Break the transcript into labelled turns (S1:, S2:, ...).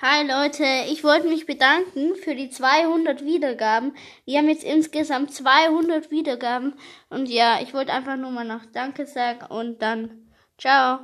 S1: Hi Leute, ich wollte mich bedanken für die 200 Wiedergaben. Wir haben jetzt insgesamt 200 Wiedergaben. Und ja, ich wollte einfach nur mal noch Danke sagen und dann ciao.